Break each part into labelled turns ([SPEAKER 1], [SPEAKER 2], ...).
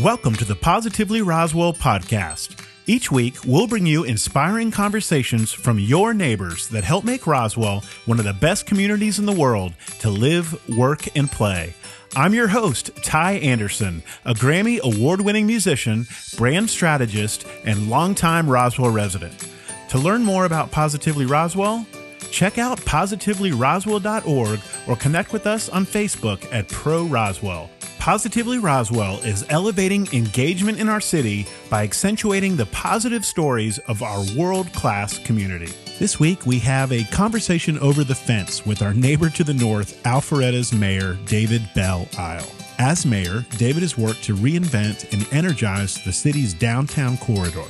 [SPEAKER 1] Welcome to the Positively Roswell podcast. Each week, we'll bring you inspiring conversations from your neighbors that help make Roswell one of the best communities in the world to live, work, and play. I'm your host, Ty Anderson, a Grammy award winning musician, brand strategist, and longtime Roswell resident. To learn more about Positively Roswell, check out positivelyroswell.org or connect with us on Facebook at Pro Roswell. Positively Roswell is elevating engagement in our city by accentuating the positive stories of our world class community. This week, we have a conversation over the fence with our neighbor to the north, Alpharetta's Mayor, David Belle Isle. As mayor, David has worked to reinvent and energize the city's downtown corridor.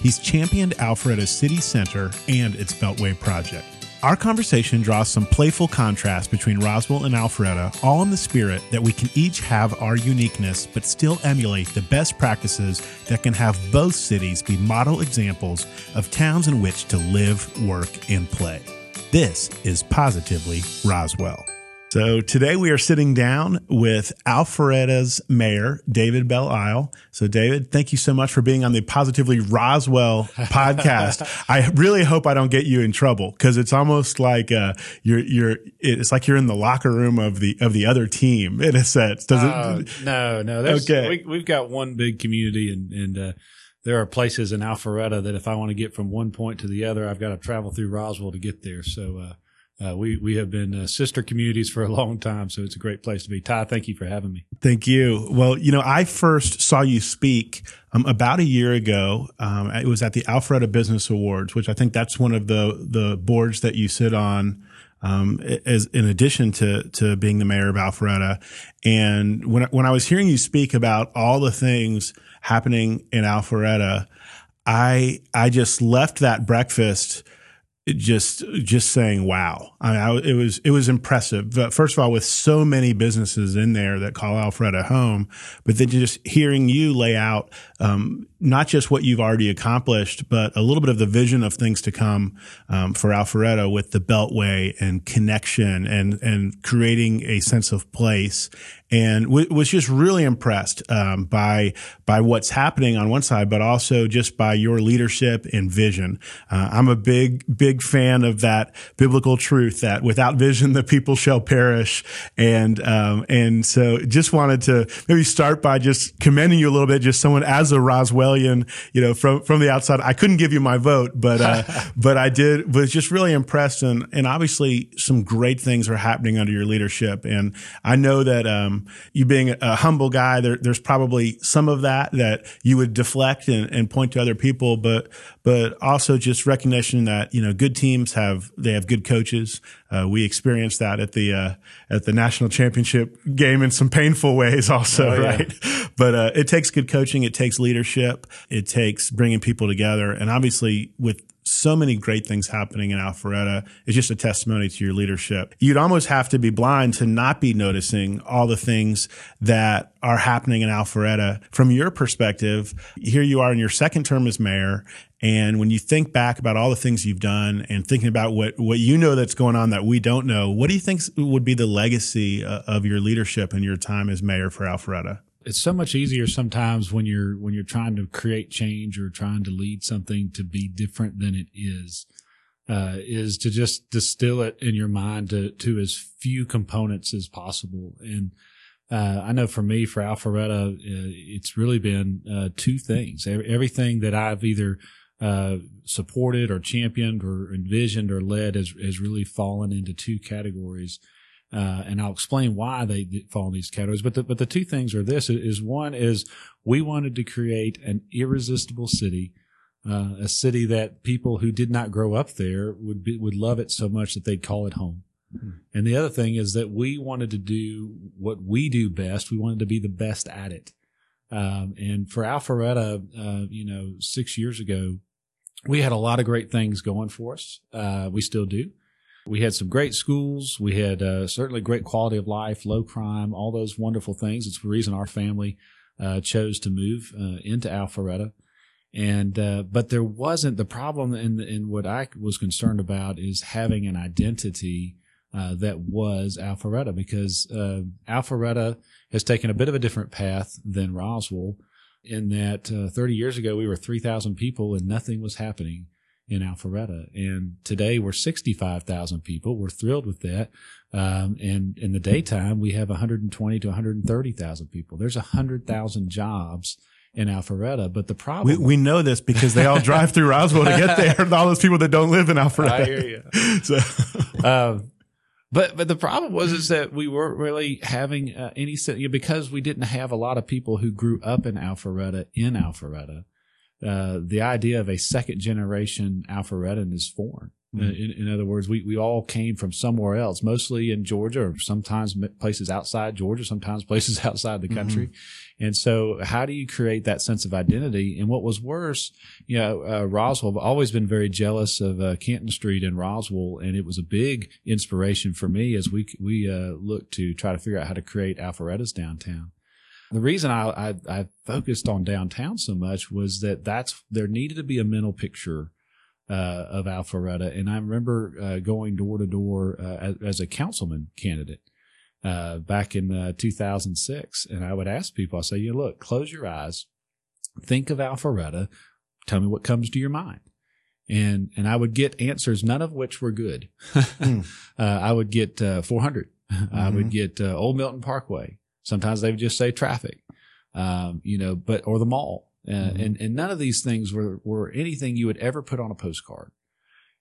[SPEAKER 1] He's championed Alpharetta's city center and its Beltway project. Our conversation draws some playful contrast between Roswell and Alpharetta, all in the spirit that we can each have our uniqueness but still emulate the best practices that can have both cities be model examples of towns in which to live, work, and play. This is Positively Roswell. So today we are sitting down with Alpharetta's mayor, David Belle Isle. So David, thank you so much for being on the Positively Roswell podcast. I really hope I don't get you in trouble because it's almost like uh, you're you're it's like you're in the locker room of the of the other team in a sense. Does
[SPEAKER 2] uh,
[SPEAKER 1] it?
[SPEAKER 2] No, no. okay, we, have got one big community and and. Uh, there are places in Alpharetta that if I want to get from one point to the other, I've got to travel through Roswell to get there. So, uh, we we have been uh, sister communities for a long time, so it's a great place to be. Ty, thank you for having me.
[SPEAKER 1] Thank you. Well, you know, I first saw you speak um, about a year ago. Um, it was at the Alpharetta Business Awards, which I think that's one of the the boards that you sit on. Um, as in addition to to being the mayor of Alpharetta, and when when I was hearing you speak about all the things happening in Alpharetta, I I just left that breakfast just just saying wow. I mean, I, it was it was impressive. But first of all with so many businesses in there that call Alpharetta home but then just hearing you lay out um, not just what you've already accomplished but a little bit of the vision of things to come um, for alpharetta with the beltway and connection and and creating a sense of place and w- was just really impressed um, by by what's happening on one side, but also just by your leadership and vision. Uh, I'm a big big fan of that biblical truth that without vision the people shall perish, and um, and so just wanted to maybe start by just commending you a little bit, just someone as a Roswellian, you know, from from the outside. I couldn't give you my vote, but uh, but I did was just really impressed, and and obviously some great things are happening under your leadership, and I know that. Um, you being a humble guy, there, there's probably some of that that you would deflect and, and point to other people, but but also just recognition that you know good teams have they have good coaches. Uh, we experienced that at the uh, at the national championship game in some painful ways, also, oh, yeah. right? But uh, it takes good coaching, it takes leadership, it takes bringing people together, and obviously with so many great things happening in Alpharetta. It's just a testimony to your leadership. You'd almost have to be blind to not be noticing all the things that are happening in Alpharetta. From your perspective, here you are in your second term as mayor. And when you think back about all the things you've done and thinking about what, what you know that's going on that we don't know, what do you think would be the legacy uh, of your leadership and your time as mayor for Alpharetta?
[SPEAKER 2] It's so much easier sometimes when you're when you're trying to create change or trying to lead something to be different than it is uh, is to just distill it in your mind to to as few components as possible and uh, I know for me, for Alpharetta, uh, it's really been uh, two things. Everything that I've either uh, supported or championed or envisioned or led has, has really fallen into two categories. Uh, and I'll explain why they fall in these categories. But the, but the two things are this is one is we wanted to create an irresistible city, uh, a city that people who did not grow up there would be, would love it so much that they'd call it home. Mm-hmm. And the other thing is that we wanted to do what we do best. We wanted to be the best at it. Um, and for Alpharetta, uh, you know, six years ago, we had a lot of great things going for us. Uh, we still do. We had some great schools. We had uh, certainly great quality of life, low crime, all those wonderful things. It's the reason our family uh, chose to move uh, into Alpharetta. And uh, but there wasn't the problem in in what I was concerned about is having an identity uh, that was Alpharetta because uh, Alpharetta has taken a bit of a different path than Roswell. in that uh, 30 years ago we were 3,000 people and nothing was happening in Alpharetta. And today we're 65,000 people. We're thrilled with that. Um, and in the daytime, we have 120 to 130,000 people. There's 100,000 jobs in Alpharetta. But the problem
[SPEAKER 1] we, we know this because they all drive through Roswell to get there. All those people that don't live in Alpharetta.
[SPEAKER 2] I hear you. so, um, but but the problem was is that we weren't really having uh, any you know, because we didn't have a lot of people who grew up in Alpharetta in Alpharetta. Uh, the idea of a second generation Alpharettan is foreign. Mm-hmm. In, in, other words, we, we all came from somewhere else, mostly in Georgia or sometimes places outside Georgia, sometimes places outside the country. Mm-hmm. And so how do you create that sense of identity? And what was worse, you know, uh, Roswell, I've always been very jealous of uh, Canton Street in Roswell. And it was a big inspiration for me as we, we uh, looked to try to figure out how to create Alpharetta's downtown. The reason I, I, I focused on downtown so much was that that's, there needed to be a mental picture uh, of Alpharetta. And I remember uh, going door to door uh, as, as, a councilman candidate uh, back in uh, 2006. And I would ask people, I say, you look, close your eyes, think of Alpharetta, tell me what comes to your mind. And, and I would get answers, none of which were good. mm. I would get 400. Mm-hmm. I would mm-hmm. get Old Milton Parkway. Sometimes they would just say traffic, um, you know, but, or the mall. Uh, mm-hmm. and, and none of these things were, were anything you would ever put on a postcard.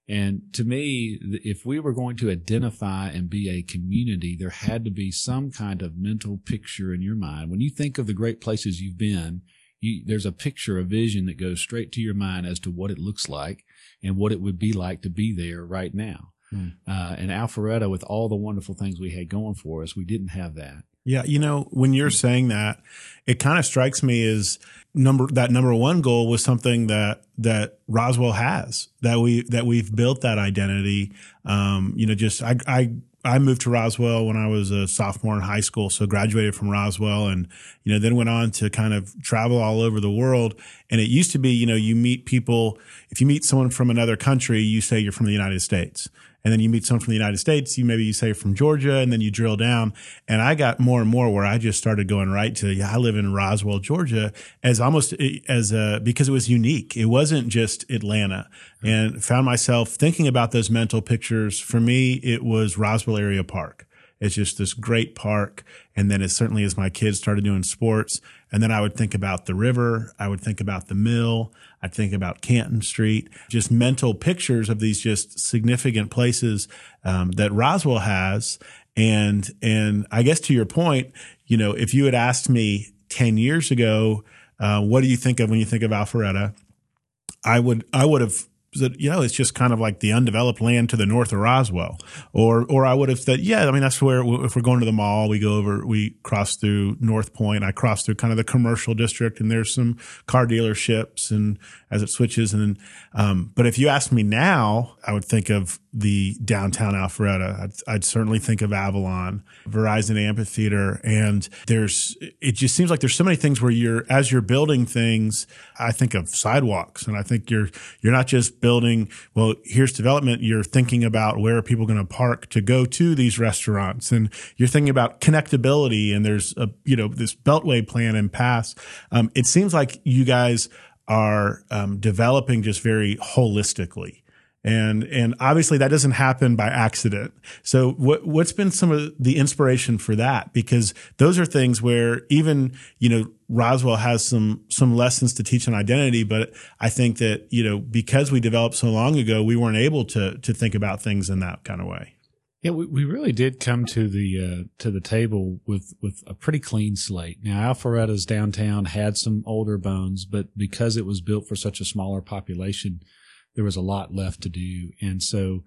[SPEAKER 2] And to me, if we were going to identify and be a community, there had to be some kind of mental picture in your mind. When you think of the great places you've been, you, there's a picture, a vision that goes straight to your mind as to what it looks like and what it would be like to be there right now. Mm. Uh, and Alpharetta, with all the wonderful things we had going for us, we didn't have that.
[SPEAKER 1] Yeah, you know, when you're saying that, it kind of strikes me as number that number one goal was something that that Roswell has that we that we've built that identity. Um, you know, just I I I moved to Roswell when I was a sophomore in high school, so graduated from Roswell and, you know, then went on to kind of travel all over the world. And it used to be, you know, you meet people, if you meet someone from another country, you say you're from the United States and then you meet someone from the United States, you maybe you say from Georgia, and then you drill down. And I got more and more where I just started going right to, yeah, I live in Roswell, Georgia, as almost eh, as a, because it was unique. It wasn't just Atlanta and found myself thinking about those mental pictures. For me, it was Roswell Area Park. It's just this great park. And then as certainly as my kids started doing sports, and then I would think about the river. I would think about the mill. I'd think about Canton Street, just mental pictures of these just significant places um, that Roswell has. And, and I guess to your point, you know, if you had asked me 10 years ago, uh, what do you think of when you think of Alpharetta? I would, I would have that you know it's just kind of like the undeveloped land to the north of Roswell, or or I would have said yeah I mean that's where if we're going to the mall we go over we cross through North Point. I cross through kind of the commercial district and there's some car dealerships and as it switches. And um, but if you ask me now I would think of the downtown Alpharetta. I'd, I'd certainly think of Avalon Verizon Amphitheater. And there's it just seems like there's so many things where you're as you're building things I think of sidewalks. And I think you're you're not just building, well, here's development. You're thinking about where are people going to park to go to these restaurants. And you're thinking about connectability. And there's a, you know, this beltway plan and pass. Um, it seems like you guys are um, developing just very holistically. And, and obviously that doesn't happen by accident. So what, what's been some of the inspiration for that? Because those are things where even, you know, Roswell has some, some lessons to teach on identity, but I think that, you know, because we developed so long ago, we weren't able to, to think about things in that kind of way.
[SPEAKER 2] Yeah, we, we really did come to the uh, to the table with with a pretty clean slate. Now, Alpharetta's downtown had some older bones, but because it was built for such a smaller population, there was a lot left to do. And so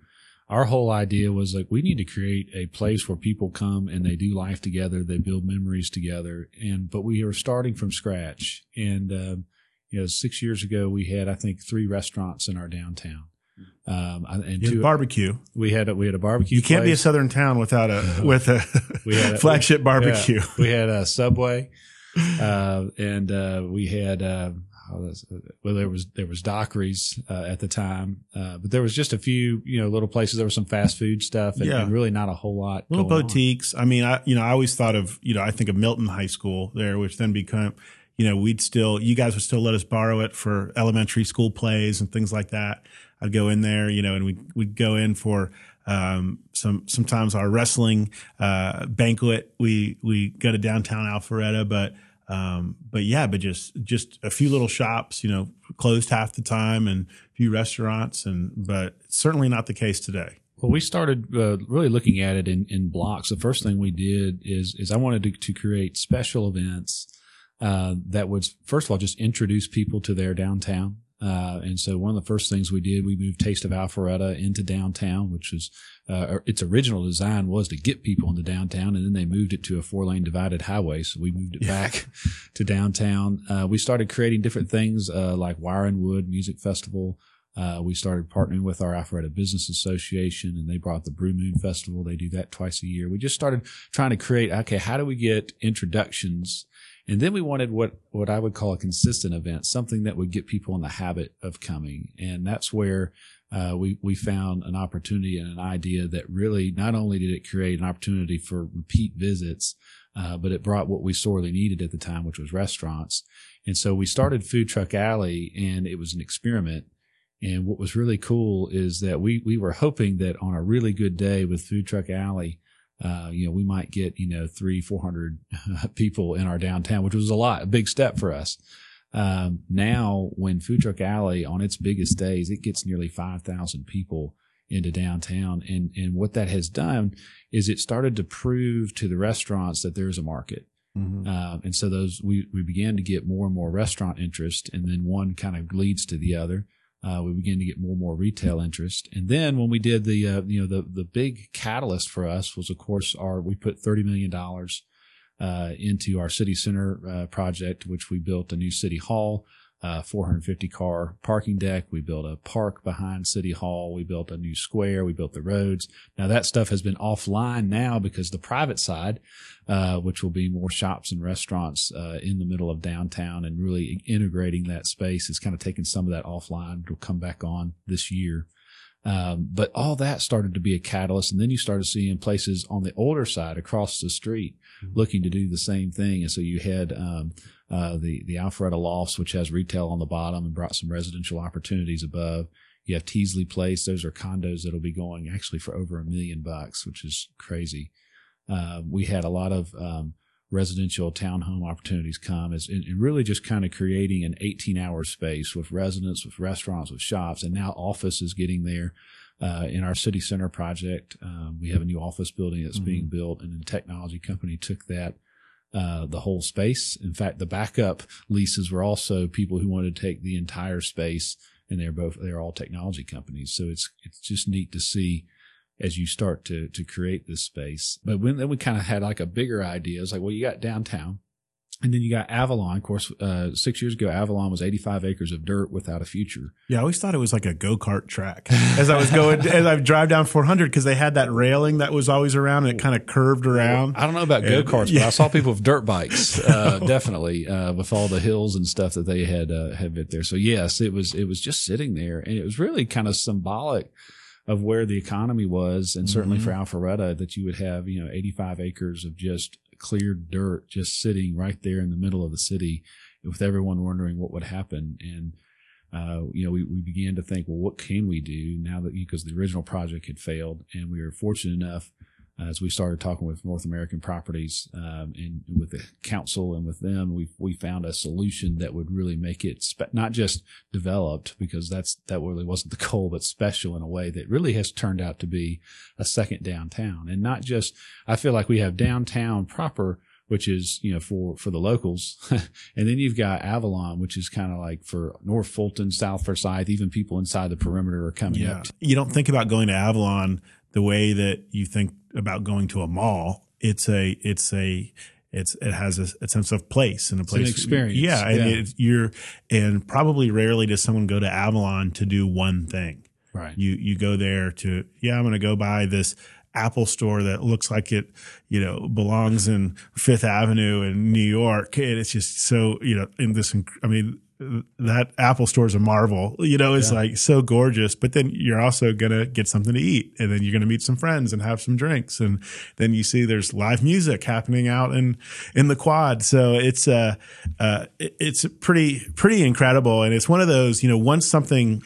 [SPEAKER 2] our whole idea was like, we need to create a place where people come and they do life together. They build memories together. And, but we are starting from scratch. And, um, you know, six years ago, we had, I think, three restaurants in our downtown.
[SPEAKER 1] Um, and two, barbecue.
[SPEAKER 2] We had a, we had a barbecue.
[SPEAKER 1] You can't place. be a southern town without a with a, we had a flagship barbecue. Yeah,
[SPEAKER 2] we had a Subway, uh, and uh, we had uh, well, there was there was Dockery's uh, at the time, uh, but there was just a few you know little places. There was some fast food stuff, and, yeah. and really not a whole lot.
[SPEAKER 1] Little boutiques. On. I mean, I you know I always thought of you know I think of Milton High School there, which then became you know, we'd still, you guys would still let us borrow it for elementary school plays and things like that. I'd go in there, you know, and we we'd go in for um, some sometimes our wrestling uh, banquet. We we go to downtown Alpharetta, but um, but yeah, but just just a few little shops, you know, closed half the time, and a few restaurants, and but certainly not the case today.
[SPEAKER 2] Well, we started uh, really looking at it in, in blocks. The first thing we did is is I wanted to, to create special events uh, that would first of all just introduce people to their downtown. Uh, and so one of the first things we did, we moved Taste of Alpharetta into downtown, which was uh, its original design was to get people into downtown, and then they moved it to a four lane divided highway. So we moved it yeah. back to downtown. Uh, we started creating different things uh, like Wire and Wood Music Festival. Uh, we started partnering with our Alpharetta Business Association, and they brought the Brew Moon Festival. They do that twice a year. We just started trying to create. Okay, how do we get introductions? And then we wanted what, what I would call a consistent event, something that would get people in the habit of coming. And that's where uh, we we found an opportunity and an idea that really not only did it create an opportunity for repeat visits, uh, but it brought what we sorely needed at the time, which was restaurants. And so we started Food Truck Alley, and it was an experiment. And what was really cool is that we we were hoping that on a really good day with Food Truck Alley, uh, you know, we might get you know three four hundred people in our downtown, which was a lot, a big step for us. Um, now, when Food Truck Alley on its biggest days, it gets nearly 5,000 people into downtown. And, and what that has done is it started to prove to the restaurants that there's a market. Mm-hmm. Uh, and so those, we, we began to get more and more restaurant interest and then one kind of leads to the other. Uh, we began to get more and more retail interest. And then when we did the, uh, you know, the, the big catalyst for us was, of course, our, we put $30 million uh, into our city center uh, project, which we built a new city hall, uh, 450 car parking deck. We built a park behind city hall. We built a new square. We built the roads. Now that stuff has been offline now because the private side, uh, which will be more shops and restaurants uh, in the middle of downtown and really integrating that space, is kind of taking some of that offline. It'll come back on this year. Um, but all that started to be a catalyst. And then you started seeing places on the older side across the street mm-hmm. looking to do the same thing. And so you had, um, uh, the, the Alpharetta Lofts, which has retail on the bottom and brought some residential opportunities above. You have Teasley Place. Those are condos that'll be going actually for over a million bucks, which is crazy. Uh, we had a lot of, um, residential townhome opportunities come is and, really just kind of creating an 18 hour space with residents, with restaurants, with shops, and now office is getting there. Uh, in our city center project, um, we have a new office building that's mm-hmm. being built, and a technology company took that uh, the whole space. In fact, the backup leases were also people who wanted to take the entire space, and they're both they're all technology companies. So it's it's just neat to see as you start to to create this space. But when then we kind of had like a bigger idea. It's like, well, you got downtown. And then you got Avalon. Of course, uh, six years ago, Avalon was 85 acres of dirt without a future.
[SPEAKER 1] Yeah, I always thought it was like a go kart track as I was going, as I drive down 400 because they had that railing that was always around and it kind of curved around.
[SPEAKER 2] I don't know about go karts, yeah. but I saw people with dirt bikes, uh, definitely, uh, with all the hills and stuff that they had, uh, had bit there. So yes, it was, it was just sitting there and it was really kind of symbolic of where the economy was, and certainly mm-hmm. for Alpharetta, that you would have you know 85 acres of just cleared dirt just sitting right there in the middle of the city, with everyone wondering what would happen. And uh, you know, we, we began to think, well, what can we do now that because the original project had failed, and we were fortunate enough as we started talking with North American Properties um, and with the council and with them, we we found a solution that would really make it spe- not just developed because that's that really wasn't the goal, but special in a way that really has turned out to be a second downtown, and not just. I feel like we have downtown proper. Which is, you know, for, for the locals. and then you've got Avalon, which is kind of like for North Fulton, South Forsyth, even people inside the perimeter are coming yeah. up.
[SPEAKER 1] You don't think about going to Avalon the way that you think about going to a mall. It's a, it's a, it's, it has a, a sense of place and a place.
[SPEAKER 2] experience.
[SPEAKER 1] Yeah. And. It, you're, and probably rarely does someone go to Avalon to do one thing.
[SPEAKER 2] Right.
[SPEAKER 1] You, you go there to, yeah, I'm going to go buy this Apple store that looks like it, you know, belongs in Fifth Avenue in New York. And it's just so, you know, in this, I mean, that Apple store is a marvel. You know, it's
[SPEAKER 2] Yeah.
[SPEAKER 1] like so gorgeous, but then you're also going to get something to eat and then you're going to meet some friends and have some drinks. And then you see there's live music happening out in, in the quad. So it's, uh, uh, it's pretty, pretty incredible. And it's one of those, you know, once something,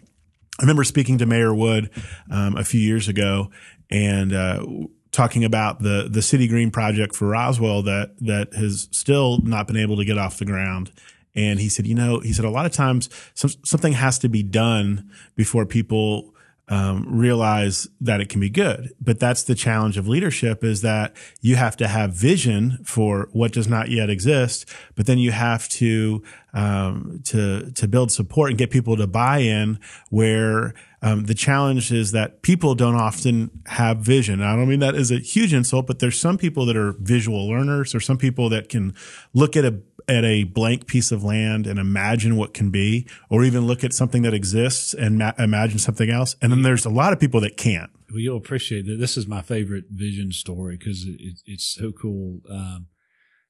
[SPEAKER 1] I remember speaking to Mayor Wood um, a few years ago and uh, talking about the the City Green project for Roswell that that has still not been able to get off the ground. And he said, you know, he said a lot of times some, something has to be done before people um, realize that it can be good. But that's the challenge of leadership is that you have to have vision for what does not yet exist, but then you have to um, to to build support and get people to buy in. Where um, the challenge is that people don't often have vision. I don't mean that as a huge insult, but there's some people that are visual learners, or some people that can look at a at a blank piece of land and imagine what can be, or even look at something that exists and ma- imagine something else. And then there's a lot of people that can't.
[SPEAKER 2] Well, you'll appreciate that. This is my favorite vision story because it, it, it's so cool. Um,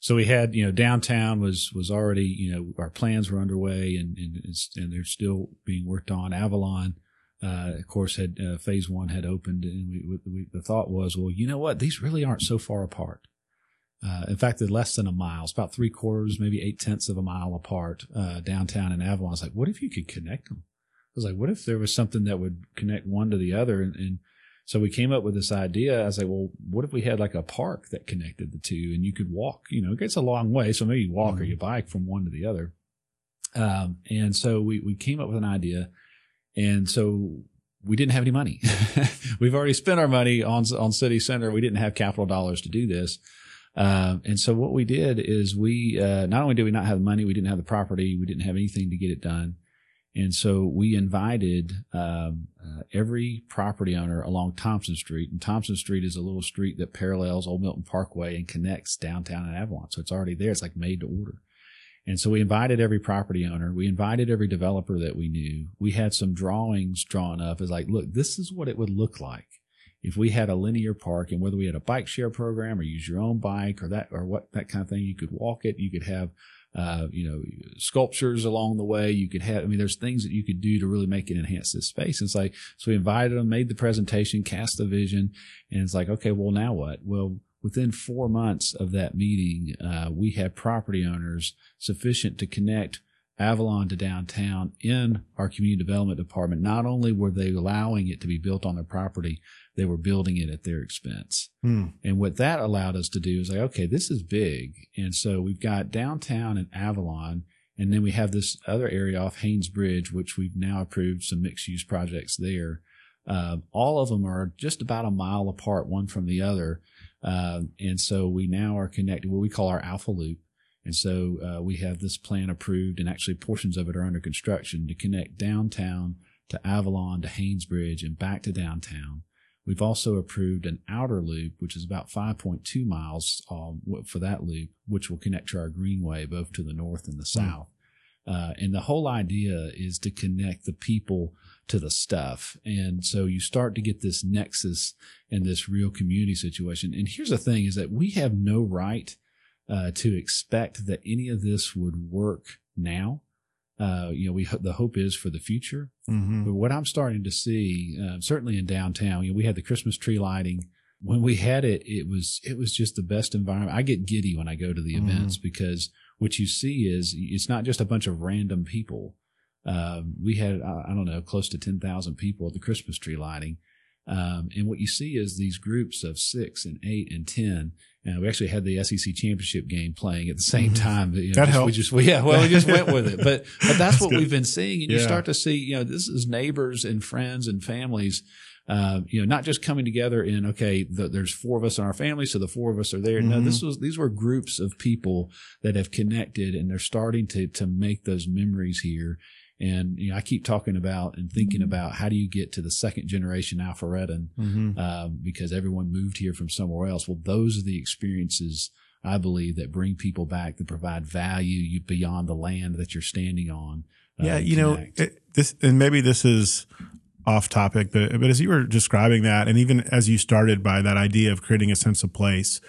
[SPEAKER 2] so we had, you know, downtown was was already, you know, our plans were underway and and, it's, and they're still being worked on. Avalon, uh, of course, had uh, phase one had opened, and we, we, the thought was, well, you know what, these really aren't so far apart. Uh, in fact, they're less than a mile. It's about three quarters, maybe eight tenths of a mile apart, uh, downtown and Avalon. I was like, what if you could connect them? I was like, what if there was something that would connect one to the other? And, and so we came up with this idea. I was like, well, what if we had like a park that connected the two and you could walk, you know, it gets a long way. So maybe you walk or you bike from one to the other. Um, and so we, we came up with an idea. And so we didn't have any money. We've already spent our money on, on city center. We didn't have capital dollars to do this. Um, and so what we did is we, uh, not only did we not have the money, we didn't have the property, we didn't have anything to get it done. And so we invited um, uh, every property owner along Thompson Street. And Thompson Street is a little street that parallels Old Milton Parkway and connects downtown and Avalon. So it's already there. It's like made to order. And so we invited every property owner. We invited every developer that we knew. We had some drawings drawn up as like, look, this is what it would look like if we had a linear park and whether we had a bike share program or use your own bike or that or what that kind of thing, you could walk it. You could have uh, you know, sculptures along the way. You could have, I mean, there's things that you could do to really make it enhance this space. And it's like, so we invited them, made the presentation, cast the vision, and it's like, okay, well, now what? Well, within four months of that meeting, uh, we had property owners sufficient to connect Avalon to downtown in our community development department. Not only were they allowing it to be built on their property, they were building it at their expense.
[SPEAKER 1] Hmm.
[SPEAKER 2] And what that allowed us to do is like, okay, this is big. And so we've got downtown and Avalon, and then we have this other area off Haynes Bridge, which we've now approved some mixed use projects there. Uh, all of them are just about a mile apart, one from the other. Uh, and so we now are connected, what we call our Alpha Loop. And so uh, we have this plan approved, and actually portions of it are under construction to connect downtown to Avalon to Haynes Bridge and back to downtown. We've also approved an outer loop, which is about 5.2 miles um, for that loop, which will connect to our greenway both to the north and the south. Uh, and the whole idea is to connect the people to the stuff. And so you start to get this nexus and this real community situation. And here's the thing is that we have no right uh, to expect that any of this would work now. Uh, you know, we the hope is for the future.
[SPEAKER 1] Mm-hmm.
[SPEAKER 2] But what I'm starting to see, uh, certainly in downtown, you know, we had the Christmas tree lighting. When we had it, it was it was just the best environment. I get giddy when I go to the
[SPEAKER 1] Mhm.
[SPEAKER 2] events because what you see is it's not just a bunch of random people. Um, we had I I don't know close to ten thousand people at the Christmas tree lighting, um, and what you see is these groups of six and eight and ten. And we actually had the SEC championship game playing at the same
[SPEAKER 1] Mhm.
[SPEAKER 2] time. You know,
[SPEAKER 1] That
[SPEAKER 2] just-
[SPEAKER 1] helped.
[SPEAKER 2] We just, we, yeah, well, we just went with it. But, but that's,
[SPEAKER 1] That's
[SPEAKER 2] what
[SPEAKER 1] good.
[SPEAKER 2] we've been seeing. And you start to see, you know, this is neighbors and friends and families, uh, you know, not just coming together in, okay, the, there's four of us in our family. So the four of us are there. No,
[SPEAKER 1] Mhm.
[SPEAKER 2] this was, these were groups of people that have connected and they're starting to, to make those memories here. And, you know, I keep talking about and thinking about how do you get to the second generation Alpharettan,
[SPEAKER 1] Mm-hmm.
[SPEAKER 2] um, because everyone moved here from somewhere else. Well, those are the experiences I believe that bring people back that provide value beyond the land that you're standing on. uh,
[SPEAKER 1] Yeah, you know, it, this, and maybe this is off topic, but, but as you were describing that, and even as you started by that idea of creating a sense of place,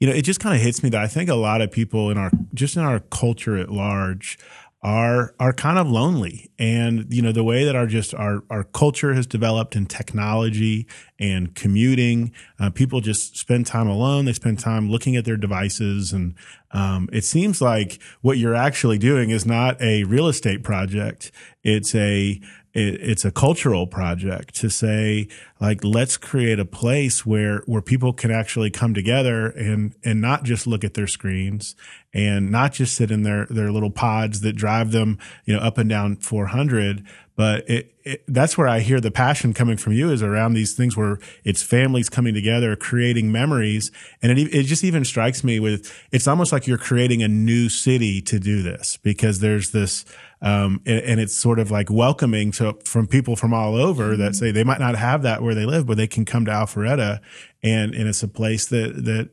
[SPEAKER 1] you know, it just kind of hits me that I think a lot of people in our, just in our culture at large, are are kind of lonely. And you know the way that our just our our culture has developed in technology and commuting uh, people just spend time alone. They spend time looking at their devices. And um, it seems like what you're actually doing is not a real estate project. It's a it, it's a cultural project to say like let's create a place where where people can actually come together and and not just look at their screens and not just sit in their their little pods that drive them you know up and down 400 but it, it, that's where I hear the passion coming from you is around these things where it's families coming together, creating memories. And it, it just even strikes me with, it's almost like you're creating a new city to do this because there's this, um, and, and, it's sort of like welcoming to, from people from all over that say they might not have that where they live, but they can come to Alpharetta. And, and it's a place that, that,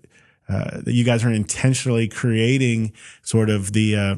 [SPEAKER 1] uh, that you guys are intentionally creating sort of the, uh,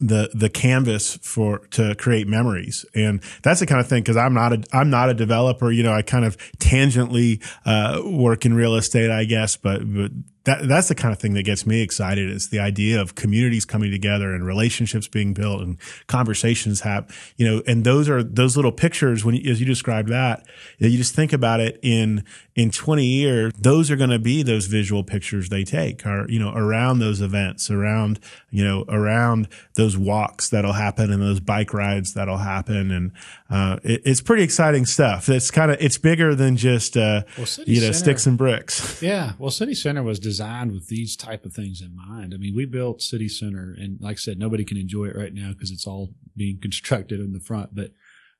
[SPEAKER 1] the the canvas for to create memories. And that's the kind of thing because i'm not a i'm not a developer. You know i kind of tangentially uh, work in real estate i guess but but that that's the kind of thing that gets me excited is the idea of communities coming together and relationships being built and conversations have you know and those are those little pictures when as you described that you just think about it in in 20 years those are going to be those visual pictures they take are you know around those events around you know around those walks that'll happen and those bike rides that'll happen. And uh, it, it's pretty exciting stuff. It's kind of it's bigger than just uh, well, you know Center, sticks and bricks.
[SPEAKER 2] Yeah. Well city center was designed designed with these type of things in mind. I mean, we built City Center, and like I said, nobody can enjoy it right now because it's all being constructed in the front. But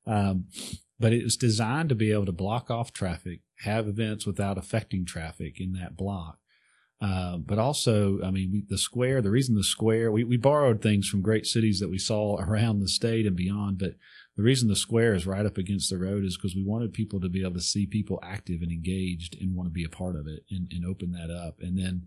[SPEAKER 2] um, but it was designed to be able to block off traffic, have events without affecting traffic in that block. Uh, but also, I mean, we, the square, the reason the square, we, we borrowed things from great cities that we saw around the state and beyond, but the reason the square is right up against the road is because we wanted people to be able to see people active and engaged and want to be a part of it and, and open that up. And then,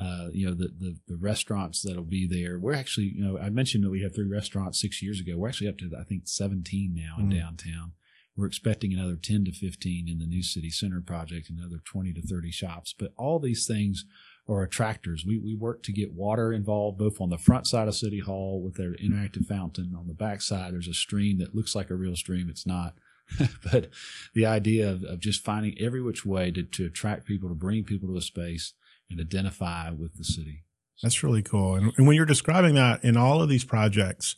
[SPEAKER 2] uh, you know, the, the, the, restaurants that'll be there. We're actually, you know, I mentioned that we had three restaurants six years ago. We're actually up to, I think, 17 now in mm-hmm. downtown. We're expecting another 10 to 15 in the new city center project, another 20 to 30 shops. But all these things or attractors. We, we work to get water involved both on the front side of City Hall with their interactive fountain. On the back side, there's a stream that looks like a real stream. It's not. but the idea of, of just finding every which way to, to attract people, to bring people to a space and identify with the city.
[SPEAKER 1] That's really cool. And, and when you're describing that in all of these projects,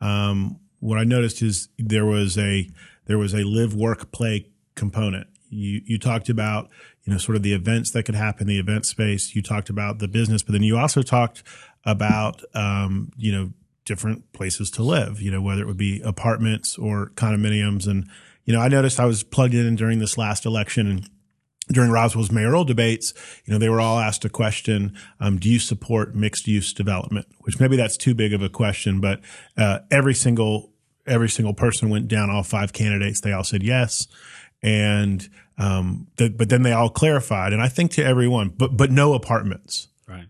[SPEAKER 1] um, what I noticed is there was a there was a live work play component. You you talked about you know, sort of the events that could happen, the event space. You talked about the business, but then you also talked about, um, you know, different places to live, you know, whether it would be apartments or condominiums. And, you know, I noticed I was plugged in during this last election and during Roswell's mayoral debates, you know, they were all asked a question, um, do you support mixed use development? Which maybe that's too big of a question, but, uh, every single, every single person went down all five candidates. They all said yes. And, um, the, but then they all clarified, and I think to everyone, but but no apartments.
[SPEAKER 2] Right.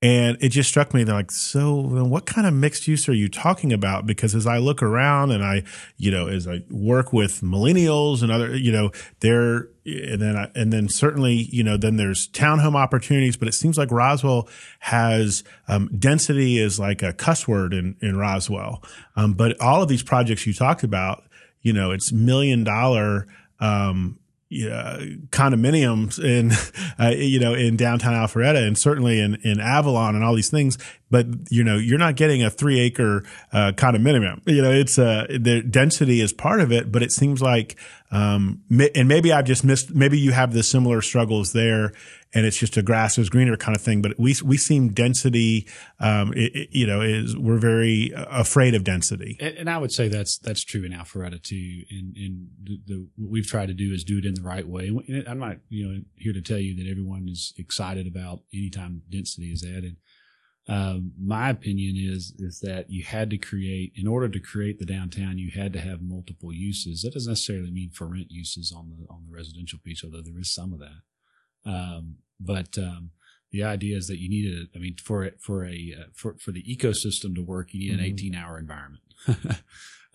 [SPEAKER 1] And it just struck me, they're like, so what kind of mixed use are you talking about? Because as I look around and I, you know, as I work with millennials and other, you know, they're, and then, I, and then certainly, you know, then there's townhome opportunities, but it seems like Roswell has, um, density is like a cuss word in, in Roswell. Um, but all of these projects you talked about, you know, it's million dollar, um, uh, condominiums in, uh, you know, in downtown Alpharetta and certainly in, in Avalon and all these things. But, you know, you're not getting a three acre, uh, condominium. You know, it's, uh, the density is part of it, but it seems like, um, and maybe I've just missed, maybe you have the similar struggles there and it's just a grass is greener kind of thing. But we we seem density, um, it, it, you know, is we're very afraid of density.
[SPEAKER 2] And, I would say that's that's true in Alpharetta too. And and the, the, what we've tried to do is do it in the right way. I'm not you know here to tell you that everyone is excited about anytime density is added. Um, my opinion is is that you had to create in order to create the downtown you had to have multiple uses that doesn't necessarily mean for rent uses on the on the residential piece although there is some of that um, but um, the idea is that you need a, I mean, for it for a uh, for for the ecosystem to work, you need an mm-hmm. 18 hour environment.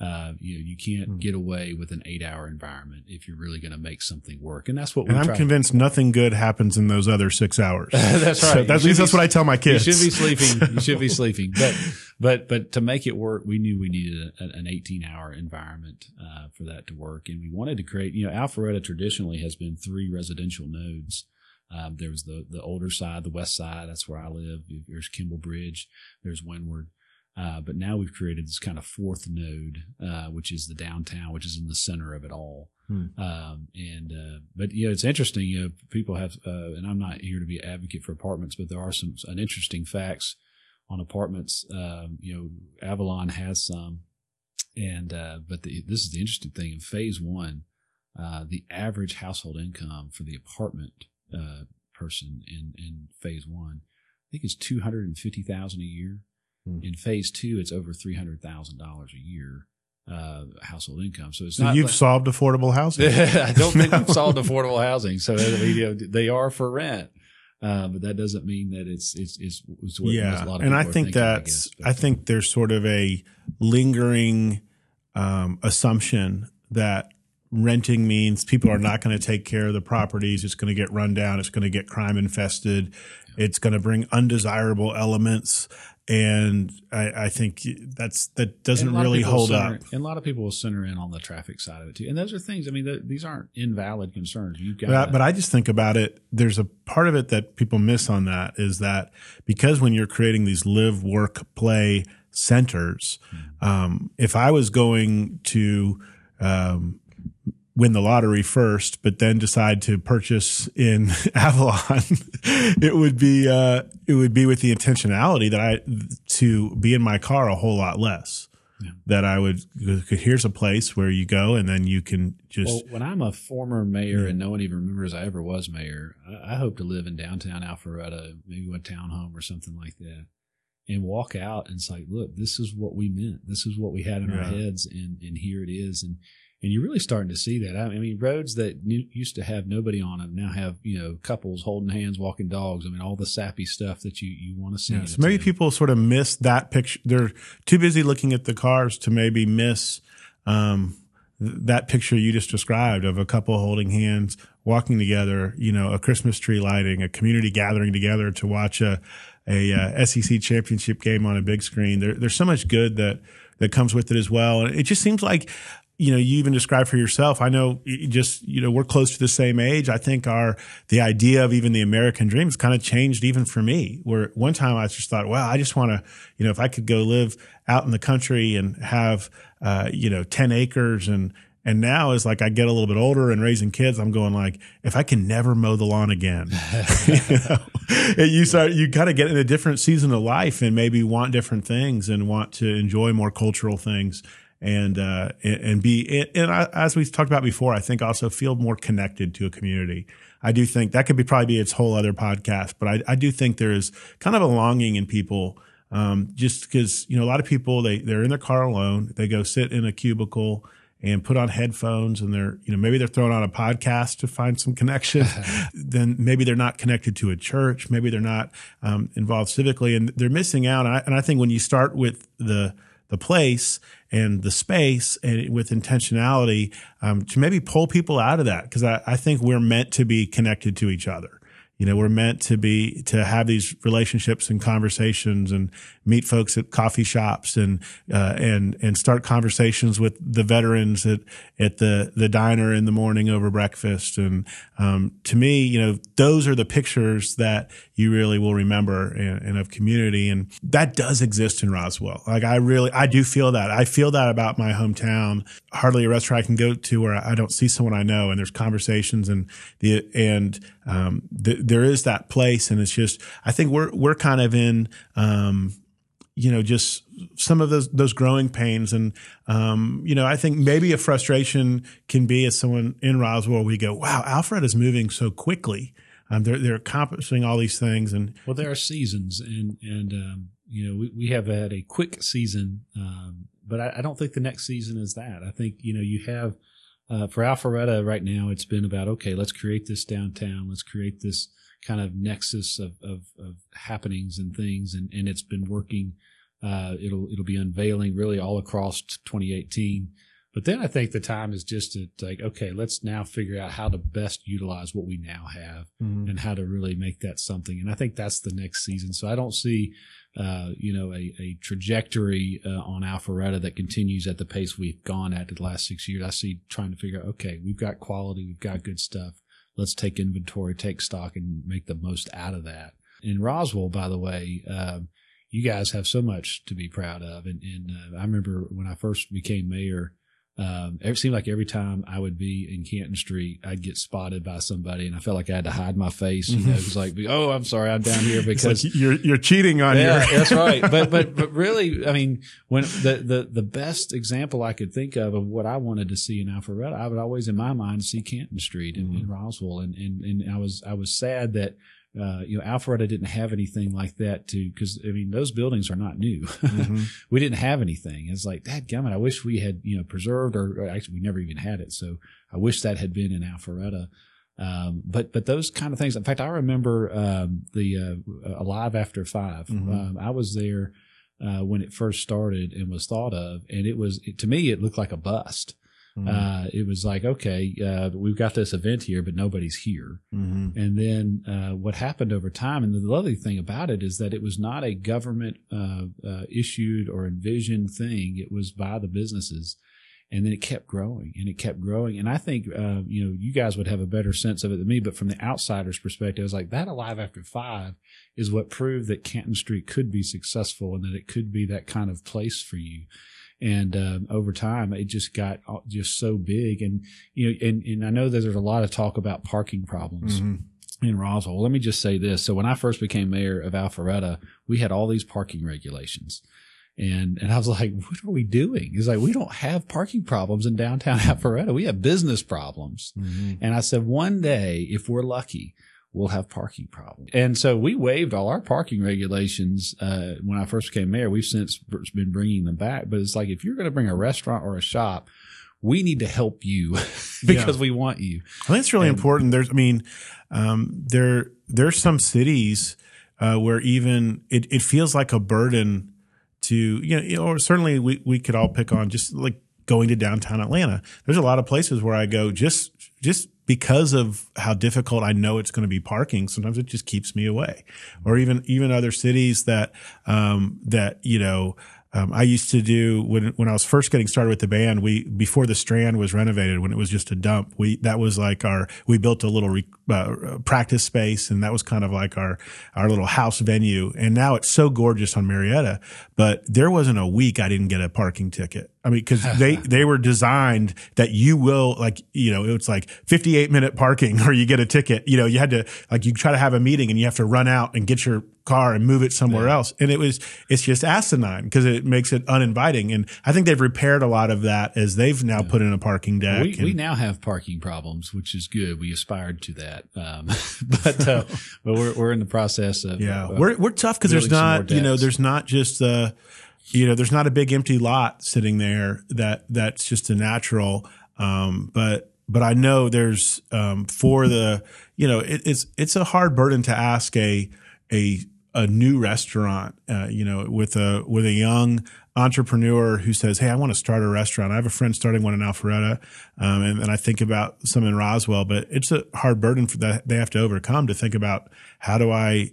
[SPEAKER 2] Uh, you know, you can't
[SPEAKER 1] Hmm.
[SPEAKER 2] get away with an eight-hour environment if you're really going to make something work, and that's what
[SPEAKER 1] And I'm convinced nothing good happens in those other six hours.
[SPEAKER 2] That's
[SPEAKER 1] So
[SPEAKER 2] right.
[SPEAKER 1] that's, at least that's what I tell my kids.
[SPEAKER 2] you should be sleeping. You should be sleeping. But but but to make it work, we knew we needed a, an 18 hour environment uh, for that to work, and we wanted to create. You know, Alpharetta traditionally has been three residential nodes. Um, there was the the older side, the west side. That's where I live. There's Kimball Bridge. There's Windward. Uh, but now we've created this kind of fourth node, uh, which is the downtown, which is in the center of it all.
[SPEAKER 1] Hmm.
[SPEAKER 2] Um, and, uh, but you know, it's interesting, you know, people have, uh, and I'm not here to be an advocate for apartments, but there are some, an interesting facts on apartments. Um, you know, Avalon has some and, uh, but the, this is the interesting thing in phase one, uh, the average household income for the apartment, uh, person in, in phase one, I think is 250,000 a year.
[SPEAKER 1] Hmm.
[SPEAKER 2] In phase two, it's over $300,000 a year, uh, household income. So it's
[SPEAKER 1] so
[SPEAKER 2] not
[SPEAKER 1] you've
[SPEAKER 2] like-
[SPEAKER 1] solved affordable housing.
[SPEAKER 2] I don't think
[SPEAKER 1] No.
[SPEAKER 2] we've solved affordable housing. So you know, they are for rent, uh, but that doesn't mean that it's it's it's, it's what
[SPEAKER 1] yeah,
[SPEAKER 2] a lot of
[SPEAKER 1] and I think
[SPEAKER 2] thinking,
[SPEAKER 1] that's
[SPEAKER 2] guess.
[SPEAKER 1] I, think there's sort of a lingering um, assumption that renting means people are not going to take care of the properties. It's going to get run down. It's going to get crime infested. It's going to bring undesirable elements, and I, I think that's that doesn't
[SPEAKER 2] a lot of
[SPEAKER 1] really hold
[SPEAKER 2] center-
[SPEAKER 1] up.
[SPEAKER 2] And a lot of people will center in on the traffic side of it too. And those are things. I mean, th- these aren't invalid concerns. You've got,
[SPEAKER 1] But I, but I just think about it. There's a part of it that people miss on that is that because when you're creating these live, work, play centers, um, if I was going to um, win the lottery first, but then decide to purchase in Avalon, it would be uh, it would be with the intentionality that I to be in my car a whole lot less.
[SPEAKER 2] Yeah.
[SPEAKER 1] That I would here's a place where you go and then you can just
[SPEAKER 2] well, when I'm a former mayor and no one even remembers I ever was mayor, I, I hope to live in downtown Alpharetta, maybe a townhome or something like that, and walk out and it's like, look, this is what we meant. This is what we had in our heads, and and here it is. And and you're really starting to see that. I mean, roads that used to have nobody on them now have you know couples holding hands, walking dogs. I mean, all the sappy stuff that you you want to see.
[SPEAKER 1] Yeah, so maybe
[SPEAKER 2] town.
[SPEAKER 1] people sort of miss that picture. They're too busy looking at the cars to maybe miss um, th- that picture you just described of a couple holding hands, walking together. You know, a Christmas tree lighting, a community gathering together to watch a a uh, SEC championship game on a big screen. There, there's so much good that that comes with it as well, and it just seems like you know, you even described for yourself. I know just, you know, we're close to the same age. I think our, the idea of even the American dream has kind of changed even for me where one time I just thought, wow, I just want to, you know, if I could go live out in the country and have, uh, you know, 10 acres and, and now as like I get a little bit older and raising kids, I'm going like, if I can never mow the lawn again, you know, you start, you kind of get in a different season of life and maybe want different things and want to enjoy more cultural things and uh, and be and I, as we've talked about before, I think also feel more connected to a community. I do think that could be probably be its whole other podcast, but I, I do think there is kind of a longing in people, um, just because you know a lot of people they they're in their car alone, they go sit in a cubicle and put on headphones and they're you know maybe they're throwing on a podcast to find some connection then maybe they're not connected to a church maybe they're not um, involved civically and they're missing out and I, and I think when you start with the the place and the space and with intentionality um, to maybe pull people out of that because I, I think we're meant to be connected to each other you know we're meant to be to have these relationships and conversations and meet folks at coffee shops and uh, and and start conversations with the veterans at at the the diner in the morning over breakfast. And um, to me you know those are the pictures that you really will remember and, and of community. And that does exist in Roswell. Like I really I do feel that. I feel that about my hometown. Hardly a restaurant I can go to where I don't see someone I know and there's conversations and the and um, th- there is that place and it's just I think we're we're kind of in um, you know just some of those those growing pains and um, you know I think maybe a frustration can be as someone in Roswell we go wow Alfred is moving so quickly um, they're they're accomplishing all these things and
[SPEAKER 2] Well, there are seasons, and and um, you know we, we have had a quick season, um, but I, I don't think the next season is that. I think you know you have uh, for Alpharetta right now. It's been about okay, let's create this downtown, let's create this kind of nexus of of, of happenings and things, and and it's been working Uh, it'll it'll be unveiling really all across 2018. But then I think the time is just to like, okay, let's now figure out how to best utilize what we now have
[SPEAKER 1] Mhm.
[SPEAKER 2] and how to really make that something. And I think that's the next season. So I don't see, uh, you know, a, a trajectory uh, on Alpharetta that continues at the pace we've gone at the last six years. I see trying to figure out, okay, we've got quality, we've got good stuff. Let's take inventory, take stock, and make the most out of that. In Roswell, by the way, um, you guys have so much to be proud of. And, and uh, I remember when I first became mayor, um, it seemed like every time I would be in Canton Street, I'd get spotted by somebody, and I felt like I had to hide my face. You know, it was like, "Oh, I'm sorry, I'm down here because."
[SPEAKER 1] like you're you're cheating on
[SPEAKER 2] yeah,
[SPEAKER 1] your.
[SPEAKER 2] that's right. But but but really, I mean, when the the the best example I could think of of what I wanted to see in Alpharetta, I would always in my mind see Canton Street in, in Roswell, and and and I was I was sad that. Uh, you know, Alpharetta didn't have anything like that to, cause I mean, those buildings are not new.
[SPEAKER 1] Mhm.
[SPEAKER 2] we didn't have anything. It's like, that gummit, I wish we had, you know, preserved or, or actually we never even had it. So I wish that had been in Alpharetta. Um, but, but those kind of things. In fact, I remember, um, the, uh, Alive After 5
[SPEAKER 1] Mhm.
[SPEAKER 2] Um, I was there, uh, when it first started and was thought of. And it was, it, to me, it looked like a bust.
[SPEAKER 1] Mhm.
[SPEAKER 2] Uh, it was like, okay, uh, we've got this event here, but nobody's here.
[SPEAKER 1] Mhm.
[SPEAKER 2] And then uh, what happened over time, and the lovely thing about it is that it was not a government uh, uh, issued or envisioned thing. It was by the businesses. And then it kept growing and it kept growing. And I think, uh, you know, you guys would have a better sense of it than me, but from the outsider's perspective, I was like, that Alive After Five is what proved that Canton Street could be successful and that it could be that kind of place for you. And um, over time, it just got uh, just so big. And, you know, and, and I know that there's a lot of talk about parking problems
[SPEAKER 1] Mhm.
[SPEAKER 2] in Roswell. Let me just say this. So when I first became mayor of Alpharetta, we had all these parking regulations. And, and I was like, what are we doing? He's like, we don't have parking problems in downtown Alpharetta. We have business problems.
[SPEAKER 1] Mhm.
[SPEAKER 2] And I said, one day, if we're lucky, we'll have parking problems. And so we waived all our parking regulations uh, when I first became mayor. We've since been bringing them back. But it's like, if you're going to bring a restaurant or a shop, we need to help you because we want you.
[SPEAKER 1] I think it's really
[SPEAKER 2] And-
[SPEAKER 1] important. There's, I mean, um, there there's some cities uh, where even it, it feels like a burden to you know, you know, or certainly we we could all pick on just like going to downtown Atlanta. There's a lot of places where I go just just because of how difficult I know it's going to be parking. Sometimes it just keeps me away, or even even other cities that um, that you know. Um, I used to do when when I was first getting started with the band. We before the Strand was renovated, when it was just a dump. We that was like our we built a little re, uh, practice space, and that was kind of like our our little house venue. And now it's so gorgeous on Marietta, but there wasn't a week I didn't get a parking ticket. I mean, because they they were designed that you will like you know it's like 58 minute parking or you get a ticket. You know, you had to like you try to have a meeting and you have to run out and get your car and move it somewhere else. And it was, it's just asinine because it makes it uninviting. And I think they've repaired a lot of that as they've now put in a parking deck.
[SPEAKER 2] We,
[SPEAKER 1] and-
[SPEAKER 2] we now have parking problems, which is good. We aspired to that, um, but uh, but we're we're in the process of
[SPEAKER 1] yeah,
[SPEAKER 2] of-
[SPEAKER 1] we're, we're tough because there's not, you know, there's not just, uh, you know, there's not a big empty lot sitting there that that's just a natural. Um, but, but I know there's, um, for the, you know, it, it's, it's a hard burden to ask a, a, a new restaurant, uh, you know, with a, with a young entrepreneur who says, Hey, I want to start a restaurant. I have a friend starting one in Alpharetta. Um, and, and I think about some in Roswell, but it's a hard burden for that they have to overcome to think about how do I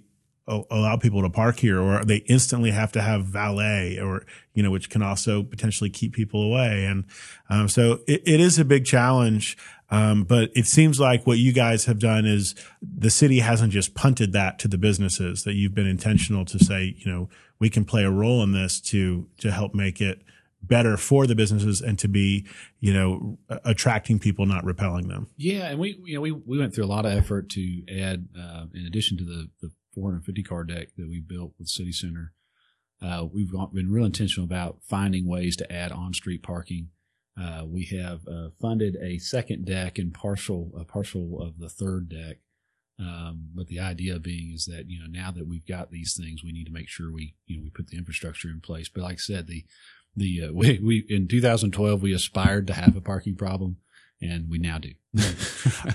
[SPEAKER 1] allow people to park here or they instantly have to have valet or you know which can also potentially keep people away and um, so it, it is a big challenge um, but it seems like what you guys have done is the city hasn't just punted that to the businesses that you've been intentional to say you know we can play a role in this to to help make it better for the businesses and to be you know attracting people not repelling them
[SPEAKER 2] Yeah, and we you know we we went through a lot of effort to add uh, in addition to the the 450 car deck that we built with City Center. Uh, we've been real intentional about finding ways to add on street parking. Uh, we have uh, funded a second deck and partial a partial of the third deck. Um, but the idea being is that you know now that we've got these things, we need to make sure we you know we put the infrastructure in place. But like I said, the the uh, we, we in 2012 we aspired to have a parking problem, and we now do.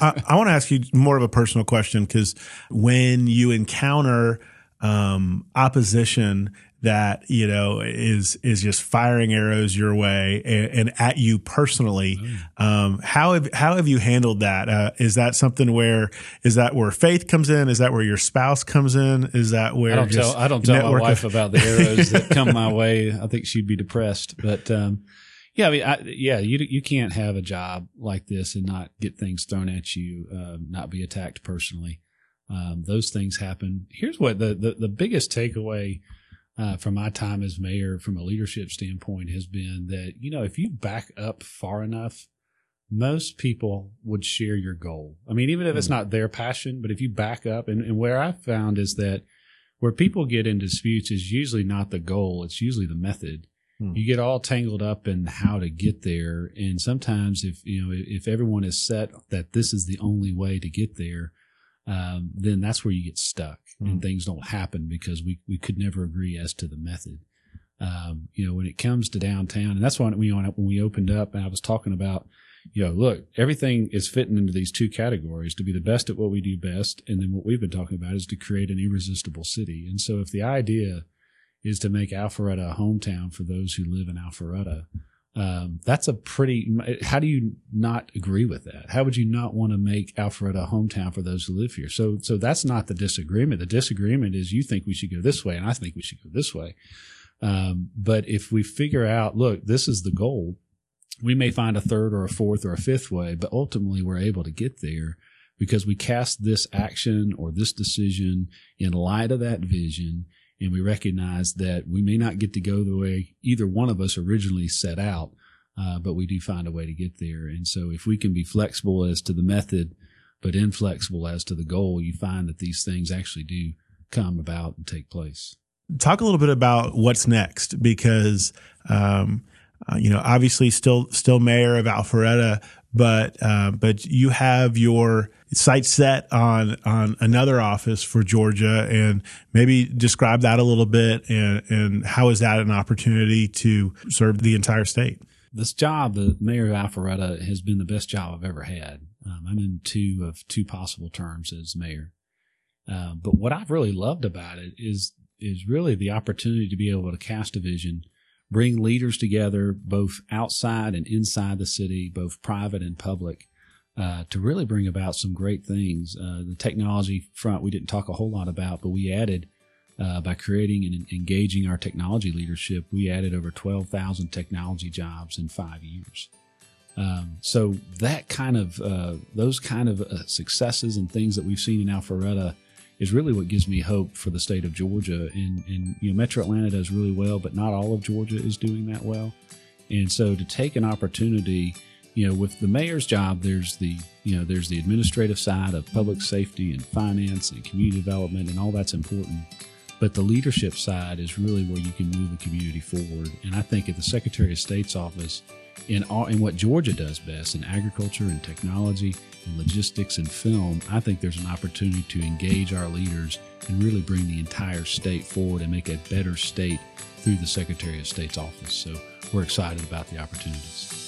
[SPEAKER 1] I, I want to ask you more of a personal question because when you encounter um, opposition that you know is is just firing arrows your way and, and at you personally. Mm. Um, how have how have you handled that? Uh, is that something where is that where faith comes in? Is that where your spouse comes in? Is that where
[SPEAKER 2] I don't tell I don't tell my wife of- about the arrows that come my way. I think she'd be depressed, but. Um, yeah, I mean, I, yeah, you you can't have a job like this and not get things thrown at you, uh, not be attacked personally. Um, those things happen. Here's what the the, the biggest takeaway uh, from my time as mayor, from a leadership standpoint, has been that you know if you back up far enough, most people would share your goal. I mean, even if it's hmm. not their passion, but if you back up, and, and where I've found is that where people get in disputes is usually not the goal; it's usually the method. Hmm. You get all tangled up in how to get there, and sometimes if you know if everyone is set that this is the only way to get there, um, then that's where you get stuck hmm. and things don't happen because we we could never agree as to the method. Um, you know, when it comes to downtown, and that's why when, when we opened up, and I was talking about, you know, look, everything is fitting into these two categories to be the best at what we do best, and then what we've been talking about is to create an irresistible city. And so, if the idea is to make Alpharetta a hometown for those who live in Alpharetta. Um, that's a pretty. How do you not agree with that? How would you not want to make Alpharetta a hometown for those who live here? So, so that's not the disagreement. The disagreement is you think we should go this way, and I think we should go this way. Um, but if we figure out, look, this is the goal, we may find a third or a fourth or a fifth way, but ultimately we're able to get there because we cast this action or this decision in light of that vision and we recognize that we may not get to go the way either one of us originally set out, uh, but we do find a way to get there. And so, if we can be flexible as to the method, but inflexible as to the goal, you find that these things actually do come about and take place.
[SPEAKER 1] Talk a little bit about what's next, because um, uh, you know, obviously, still still mayor of Alpharetta, but uh, but you have your sight set on on another office for Georgia, and maybe describe that a little bit, and and how is that an opportunity to serve the entire state?
[SPEAKER 2] This job, the mayor of Alpharetta, has been the best job I've ever had. Um, I'm in two of two possible terms as mayor, uh, but what I've really loved about it is is really the opportunity to be able to cast a vision bring leaders together, both outside and inside the city, both private and public, uh, to really bring about some great things. Uh, the technology front we didn't talk a whole lot about, but we added uh, by creating and engaging our technology leadership, we added over 12,000 technology jobs in five years. Um, so that kind of uh, those kind of uh, successes and things that we've seen in Alpharetta is really what gives me hope for the state of Georgia. And, and you know, Metro Atlanta does really well, but not all of Georgia is doing that well. And so to take an opportunity, you know, with the mayor's job, there's the you know there's the administrative side of public safety and finance and community development, and all that's important. But the leadership side is really where you can move the community forward. And I think at the Secretary of State's office, in all in what Georgia does best in agriculture and technology and logistics and film, I think there's an opportunity to engage our leaders and really bring the entire state forward and make a better state through the Secretary of State's office. So we're excited about the opportunities.